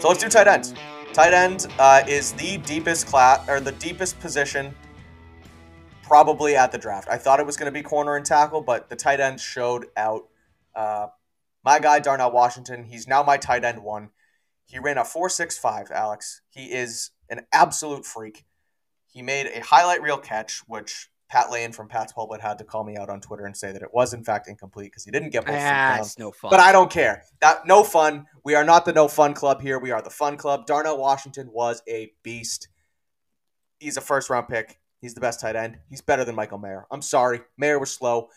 So let's do tight ends. Tight end uh, is the deepest class or the deepest position probably at the draft. I thought it was going to be corner and tackle, but the tight end showed out. Uh, my guy Darnell Washington, he's now my tight end one. He ran a 4.65, Alex. He is an absolute freak. He made a highlight reel catch, which Pat Lane from Pat's Pulpit had to call me out on Twitter and say that it was in fact incomplete because he didn't get both Ah, it's no fun. But I don't care. That no fun. We are not the no fun club here. We are the fun club. Darnell Washington was a beast. He's a first round pick. He's the best tight end. He's better than Michael Mayer. I'm sorry. Mayer was slow.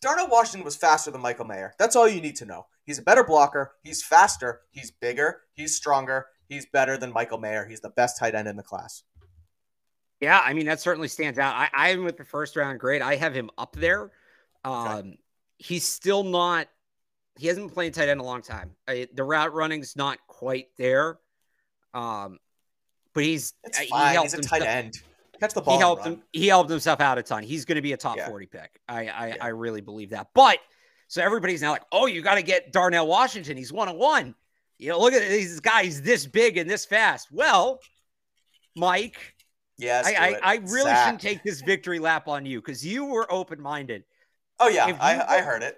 Darnell Washington was faster than Michael Mayer. That's all you need to know. He's a better blocker. He's faster. He's bigger. He's stronger. He's better than Michael Mayer. He's the best tight end in the class. Yeah, I mean that certainly stands out. I, I'm with the first round grade. I have him up there. Um, he's still not. He hasn't been playing tight end a long time. I, the route running's not quite there. Um, but he's uh, he helped He's a tight end. Catch the ball. He helped him. He helped himself out a ton. He's going to be a top Yeah. forty pick. I I, Yeah. I really believe that. But so everybody's now like, oh, you got to get Darnell Washington. He's one on one. You know, look at these guys this big and this fast. Well, Mike, Yes. I, I. I really Zach. shouldn't take this victory lap on you because you were open minded. Oh yeah, if you I, I heard it.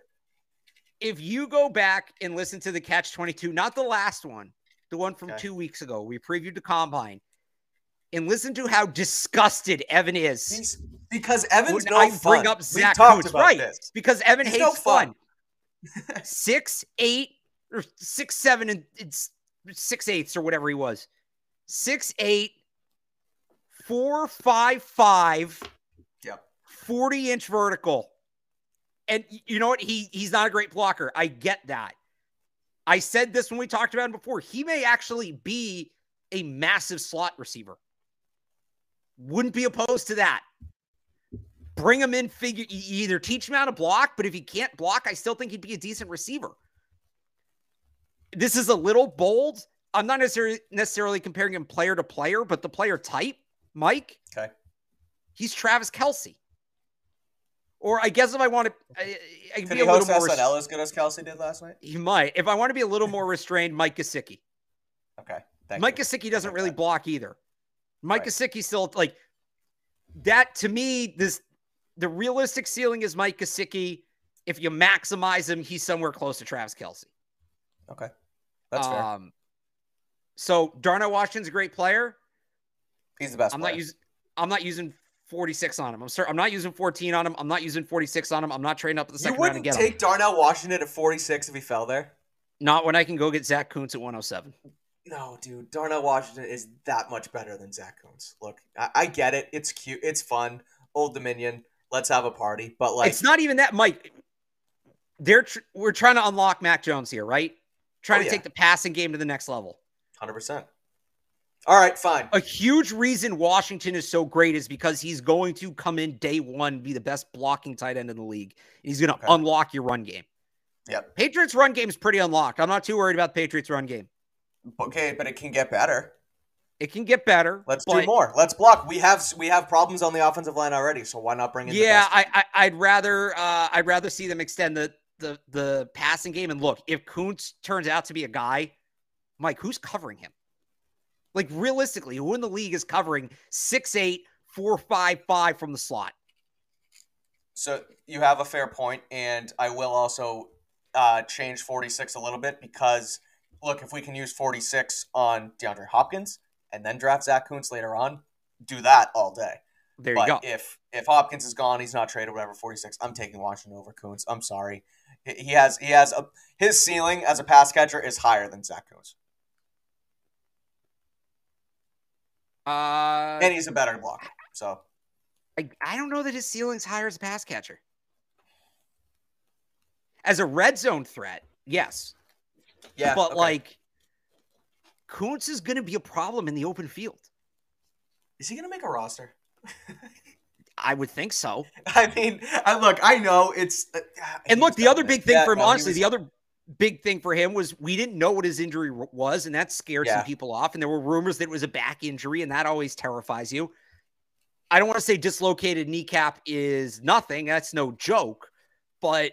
If you go back and listen to the catch 22, not the last one, the one from Okay. two weeks ago, we previewed the combine, and listen to how disgusted Evan is. He's because Evan's when no I fun. bring up Zach about right? this. Because Evan He's hates no fun. fun. six, eight, or six, seven, and it's six eighths or whatever he was. Six, eight, four, five, five. Yep. 40 inch vertical. And you know what? He he's not a great blocker. I get that. I said this when we talked about him before. He may actually be a massive slot receiver. Wouldn't be opposed to that. Bring him in, figure either teach him how to block, but if he can't block, I still think he'd be a decent receiver. This is a little bold. I'm not necessarily necessarily comparing him player to player, but the player type, Mike, Okay. he's Travis Kelce. Or I guess if I want to, I, I can Could be a little more. SNL as good as Kelce did last night? he might. If I want to be a little more restrained, Mike Gesicki. Okay. Thank Mike you. Gesicki doesn't really block either. Mike Right. Gesicki still like that to me. This the realistic ceiling is Mike Gesicki. If you maximize him, he's somewhere close to Travis Kelce. Okay. That's fair. Um, so Darnell Washington's a great player. He's the best I'm player. not using. I'm not using 46 on him. I'm sorry. I'm not using 14 on him. I'm not using 46 on him. I'm not trading up at the second round to wouldn't get him. take Darnell Washington at 46 if he fell there? Not when I can go get Zack Kuntz at 107. No, dude. Darnell Washington is that much better than Zack Kuntz. Look, I, I get it. It's cute. It's fun. Old Dominion. Let's have a party. But like, it's not even that, Mike. They're tr- we're trying to unlock Mac Jones here, right? Trying Oh, to yeah. take the passing game to the next level. 100%. All right, fine. A huge reason Washington is so great is because he's going to come in day one, be the best blocking tight end in the league. He's going to Okay. unlock your run game. Yep. Patriots run game is pretty unlocked. I'm not too worried about the Patriots run game. Okay, but it can get better. It can get better. Let's but- do more. Let's block. We have we have problems on the offensive line already, so why not bring in? Yeah, the best? I, I I'd rather uh, I'd rather see them extend the the the passing game. And look, if Kuntz turns out to be a guy, Mike, who's covering him? Like realistically, who in the league is covering six eight four five five from the slot? So you have a fair point, and I will also uh, change 46 a little bit because look, if we can use 46 on DeAndre Hopkins and then draft Zack Kuntz later on, do that all day. There but you go. if if Hopkins is gone, he's not traded, whatever. 46, I'm taking Washington over Kuntz. I'm sorry. He has he has a his ceiling as a pass catcher is higher than Zack Kuntz, Uh, and he's a better blocker. So I, I don't know that his ceiling's higher as a pass catcher. As a red zone threat, yes. yeah, but okay. like Kuntz is going to be a problem in the open field. is he gonna make a roster? I would think so. I mean, I look, I know it's. Uh, And look, the other big thing Yeah, for him, no, honestly, was- the other big thing for him was we didn't know what his injury was, and that scared Yeah. some people off. And there were rumors that it was a back injury, and that always terrifies you. I don't want to say dislocated kneecap is nothing. That's no joke, but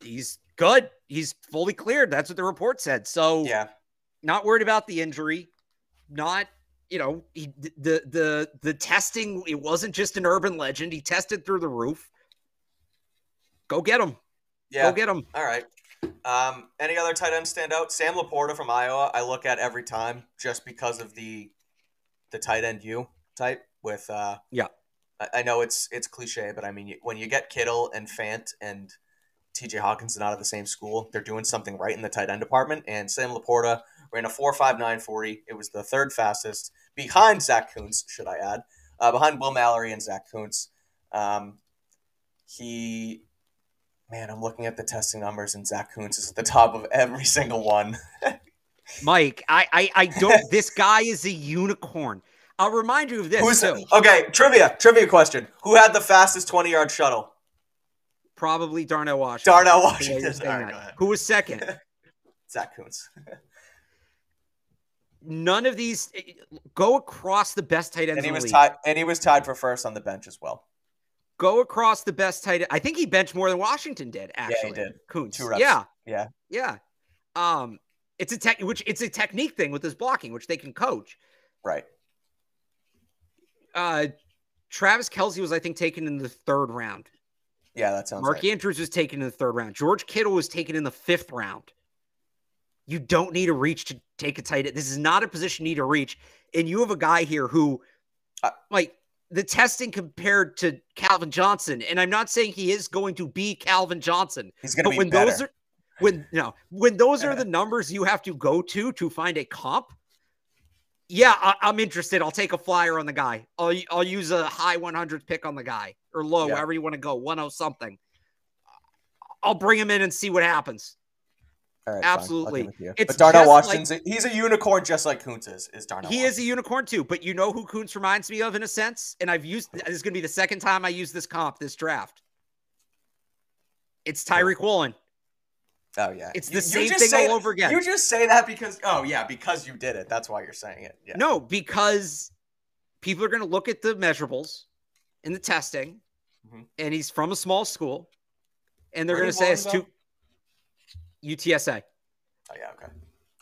he's good. He's fully cleared. That's what the report said. So Yeah, Not worried about the injury. Not, you know, he, the the the testing. It wasn't just an urban legend. He tested through the roof. Go get him. Yeah. Go get him. All right. Um, any other tight end stand out? Sam Laporta from Iowa. I look at every time just because of the the tight end you type with. Uh, Yeah. I, I know it's it's cliche, but I mean, when you get Kittle and Fant and T.J. Hockenson out of the same school, they're doing something right in the tight end department. And Sam Laporta ran a four five nine forty. It was the third fastest behind Zack Kuntz, should I add, uh, behind Will Mallory and Zack Kuntz. Um, he Man, I'm looking at the testing numbers, and Zack Kuntz is at the top of every single one. Mike, I, I, I don't. this guy is a unicorn. I'll remind you of this. Who's too. okay? Trivia, trivia question: Who had the fastest 20 yard shuttle? Probably Darnell Washington. Darnell Washington. right. Who was second? Zack Kuntz. None of these eh, go across the best tight ends. and he was tied. And he was tied for first on the bench as well. Go across the best tight. End. I think he benched more than Washington did. Actually, did. Kuntz. Two reps. Yeah, Yeah. yeah. Um, it's a tech, which it's a technique thing with his blocking, which they can coach. Right. Uh, Travis Kelce was, I think, taken in the third round. Yeah, that sounds Mark right. Andrews was taken in the third round. George Kittle was taken in the fifth round. You don't need a reach to take a tight end. This is not a position you need to reach. And you have a guy here who, Uh, like, the testing compared to Calvin Johnson, and I'm not saying he is going to be Calvin Johnson, He's gonna but be when better. those are when no when those are the numbers you have to go to to find a comp, yeah, I, I'm interested. I'll take a flyer on the guy. I'll I'll use a high 100 pick on the guy or low, Yeah. wherever you want to go, 10 something. I'll bring him in and see what happens. All right, absolutely. give it to you. It's but Darnell just Washington's a, he's a unicorn just like Kuntz is. Is Darnell? He is a unicorn too, but you know who Kuntz reminds me of in a sense? And I've used this is going to be the second time I use this comp this draft. It's Tyreek Woolen. Oh yeah. It's the You- you same just thing say all over again. You just say that because oh yeah because you did it. That's why you're saying it. Yeah. No, because people are going to look at the measurables and the testing, Mhm. and he's from a small school, and they're Where going to say it's too UTSA Oh yeah. Okay.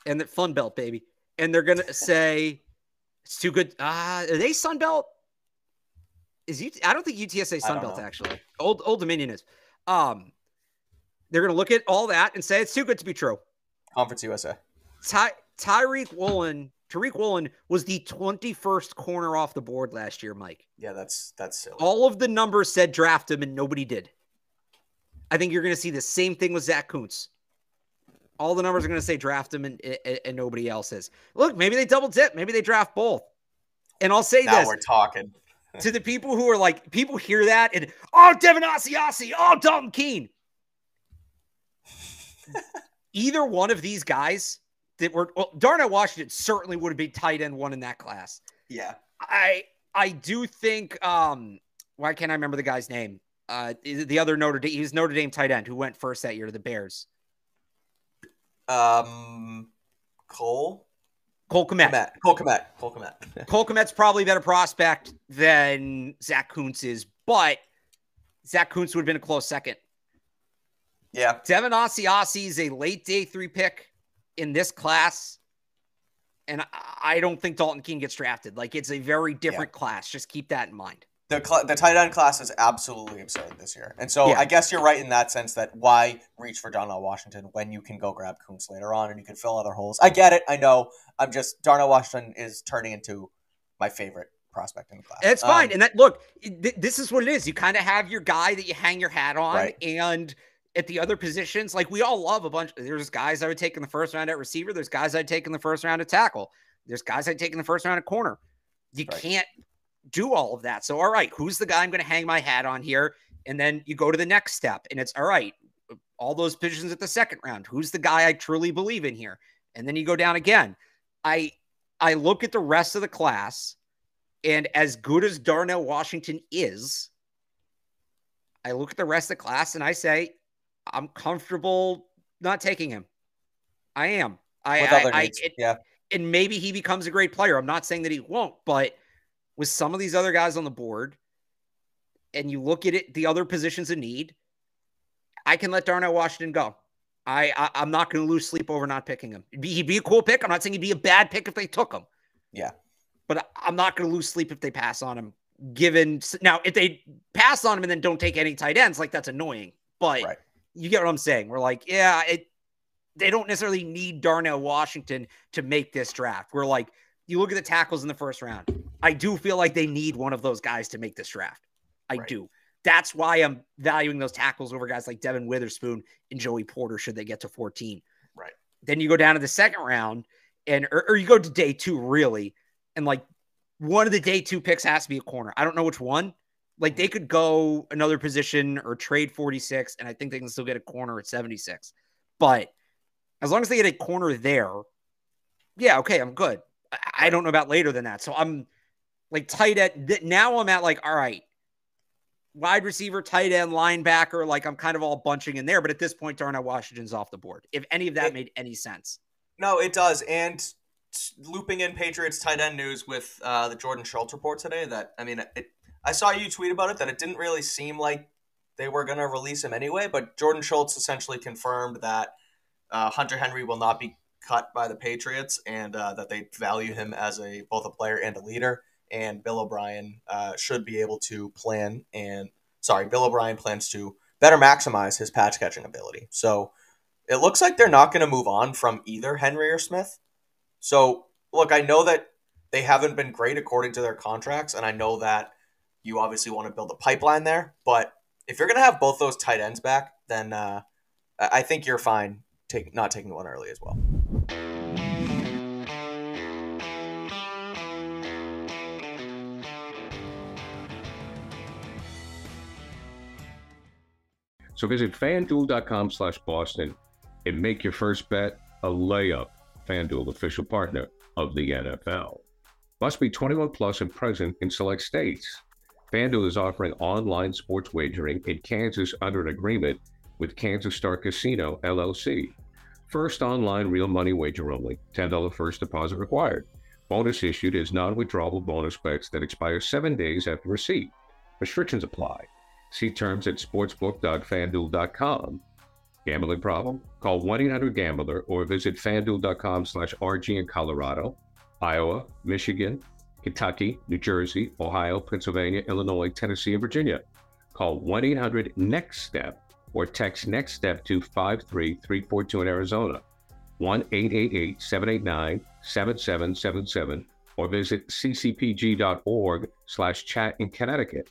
and the Fun Belt baby, and they're going to say it's too good. Ah, are they Sun Belt? Is you? I don't think UTSA Sun Belt know. actually. Old Old Dominion is. Um, they're going to look at all that and say it's too good to be true. Conference USA. Ty- Tyreek Woolen, Tariq Woolen was the 21st corner off the board last year, Mike. Yeah, that's that's silly. All of the numbers said draft him and nobody did. I think you're going to see the same thing with Zack Kuntz. All the numbers are going to say draft him and, and, and nobody else is. Look, maybe they double dip. Maybe they draft both. And I'll say now this we're talking. to the people who are like, people hear that and, oh, Devin Asiasi, oh, Dalton Keene. Either one of these guys that were, well, Darnell Washington certainly would have been tight end one in that class. Yeah. I I do think um why can't I remember the guy's name? Uh the other Notre Dame he's Notre Dame tight end who went first that year to the Bears. Um, Cole. Cole Kmet. Kmet. Cole Kmet. Cole Kmet. Cole Kmet's probably a better prospect than Zack Kuntz is, but Zack Kuntz would have been a close second. yeah. Devin Asiasi is a late day three pick in this class. And I- I don't think Dalton Keene gets drafted. Like it's a very different class. Just keep that in mind. The cl- the tight end class is absolutely absurd this year, and so Yeah. I guess you're right in that sense that why reach for Darnell Washington when you can go grab Kuntz later on and you can fill other holes. I get it. I know. I'm just Darnell Washington is turning into my favorite prospect in the class. It's fine. Um, and that look, th- this is what it is. You kind of have your guy that you hang your hat on, Right. and at the other positions, like we all love a bunch. There's guys I would take in the first round at receiver. There's guys I'd take in the first round at tackle. There's guys I'd take in the first round at corner. You Right. can't do all of that. So, all right, who's the guy I'm going to hang my hat on here? And then you go to the next step, and it's all right. All those positions at the second round. Who's the guy I truly believe in here? And then you go down again. I I look at the rest of the class, and as good as Darnell Washington is, I look at the rest of the class and I say, I'm comfortable not taking him. I am. I, I, I- it- yeah. and maybe he becomes a great player. I'm not saying that he won't, but with some of these other guys on the board, and you look at it, the other positions in need, I can let Darnell Washington go. I, I am not going to lose sleep over not picking him. He'd be, he'd be a cool pick. I'm not saying he'd be a bad pick if they took him. Yeah, but I'm not going to lose sleep if they pass on him. Given now, if they pass on him and then don't take any tight ends, like that's annoying. But right. you get what I'm saying. We're like, yeah, it. They don't necessarily need Darnell Washington to make this draft. We're like, you look at the tackles in the first round. I do feel like they need one of those guys to make this draft. I right. do. That's why I'm valuing those tackles over guys like Devon Witherspoon and Joey Porter should they get to 14. Right. Then you go down to the second round and or, or you go to day two, really, and like one of the day two picks has to be a corner. I don't know which one. Like mm-hmm. they could go another position or trade 46, and I think they can still get a corner at 76. But as long as they get a corner there, yeah, okay, I'm good. I don't know about later than that. So I'm like tight end. Now I'm at like, all right, wide receiver, tight end, linebacker. Like I'm kind of all bunching in there. But at this point, Darnell Washington's off the board. If any of that it, made any sense. No, it does. And looping in Patriots tight end news with uh, the Jordan Schultz report today. That I mean, it, I saw you tweet about it that it didn't really seem like they were going to release him anyway. But Jordan Schultz essentially confirmed that uh, Hunter Henry will not be cut by the Patriots and uh, that they value him as a both a player and a leader. And Bill O'Brien uh, should be able to plan and sorry, Bill O'Brien plans to better maximize his patch catching ability. So it looks like they're not going to move on from either Henry or Smith. So look, I know that they haven't been great according to their contracts, and I know that you obviously want to build a pipeline there. But if you're going to have both those tight ends back, then uh, I think you're fine take, not taking one early as well. So visit fanduel.com slash Boston and make your first bet a layup. FanDuel, official partner of the NFL. Must be 21 plus and present in select states. FanDuel is offering online sports wagering in Kansas under an agreement with Kansas Star Casino, LLC. First online real money wager only, $10 first deposit required. Bonus issued is non withdrawable bonus bets that expire seven days after receipt. Restrictions apply. See terms at sportsbook.fanduel.com. Gambling problem? Call 1-800-GAMBLER or visit fanduel.com slash RG in Colorado, Iowa, Michigan, Kentucky, New Jersey, Ohio, Pennsylvania, Illinois, Tennessee, and Virginia. Call 1-800-NEXT-STEP or text NEXT STEP to 53342 in Arizona, 1-888-789-7777 or visit ccpg.org slash chat in Connecticut.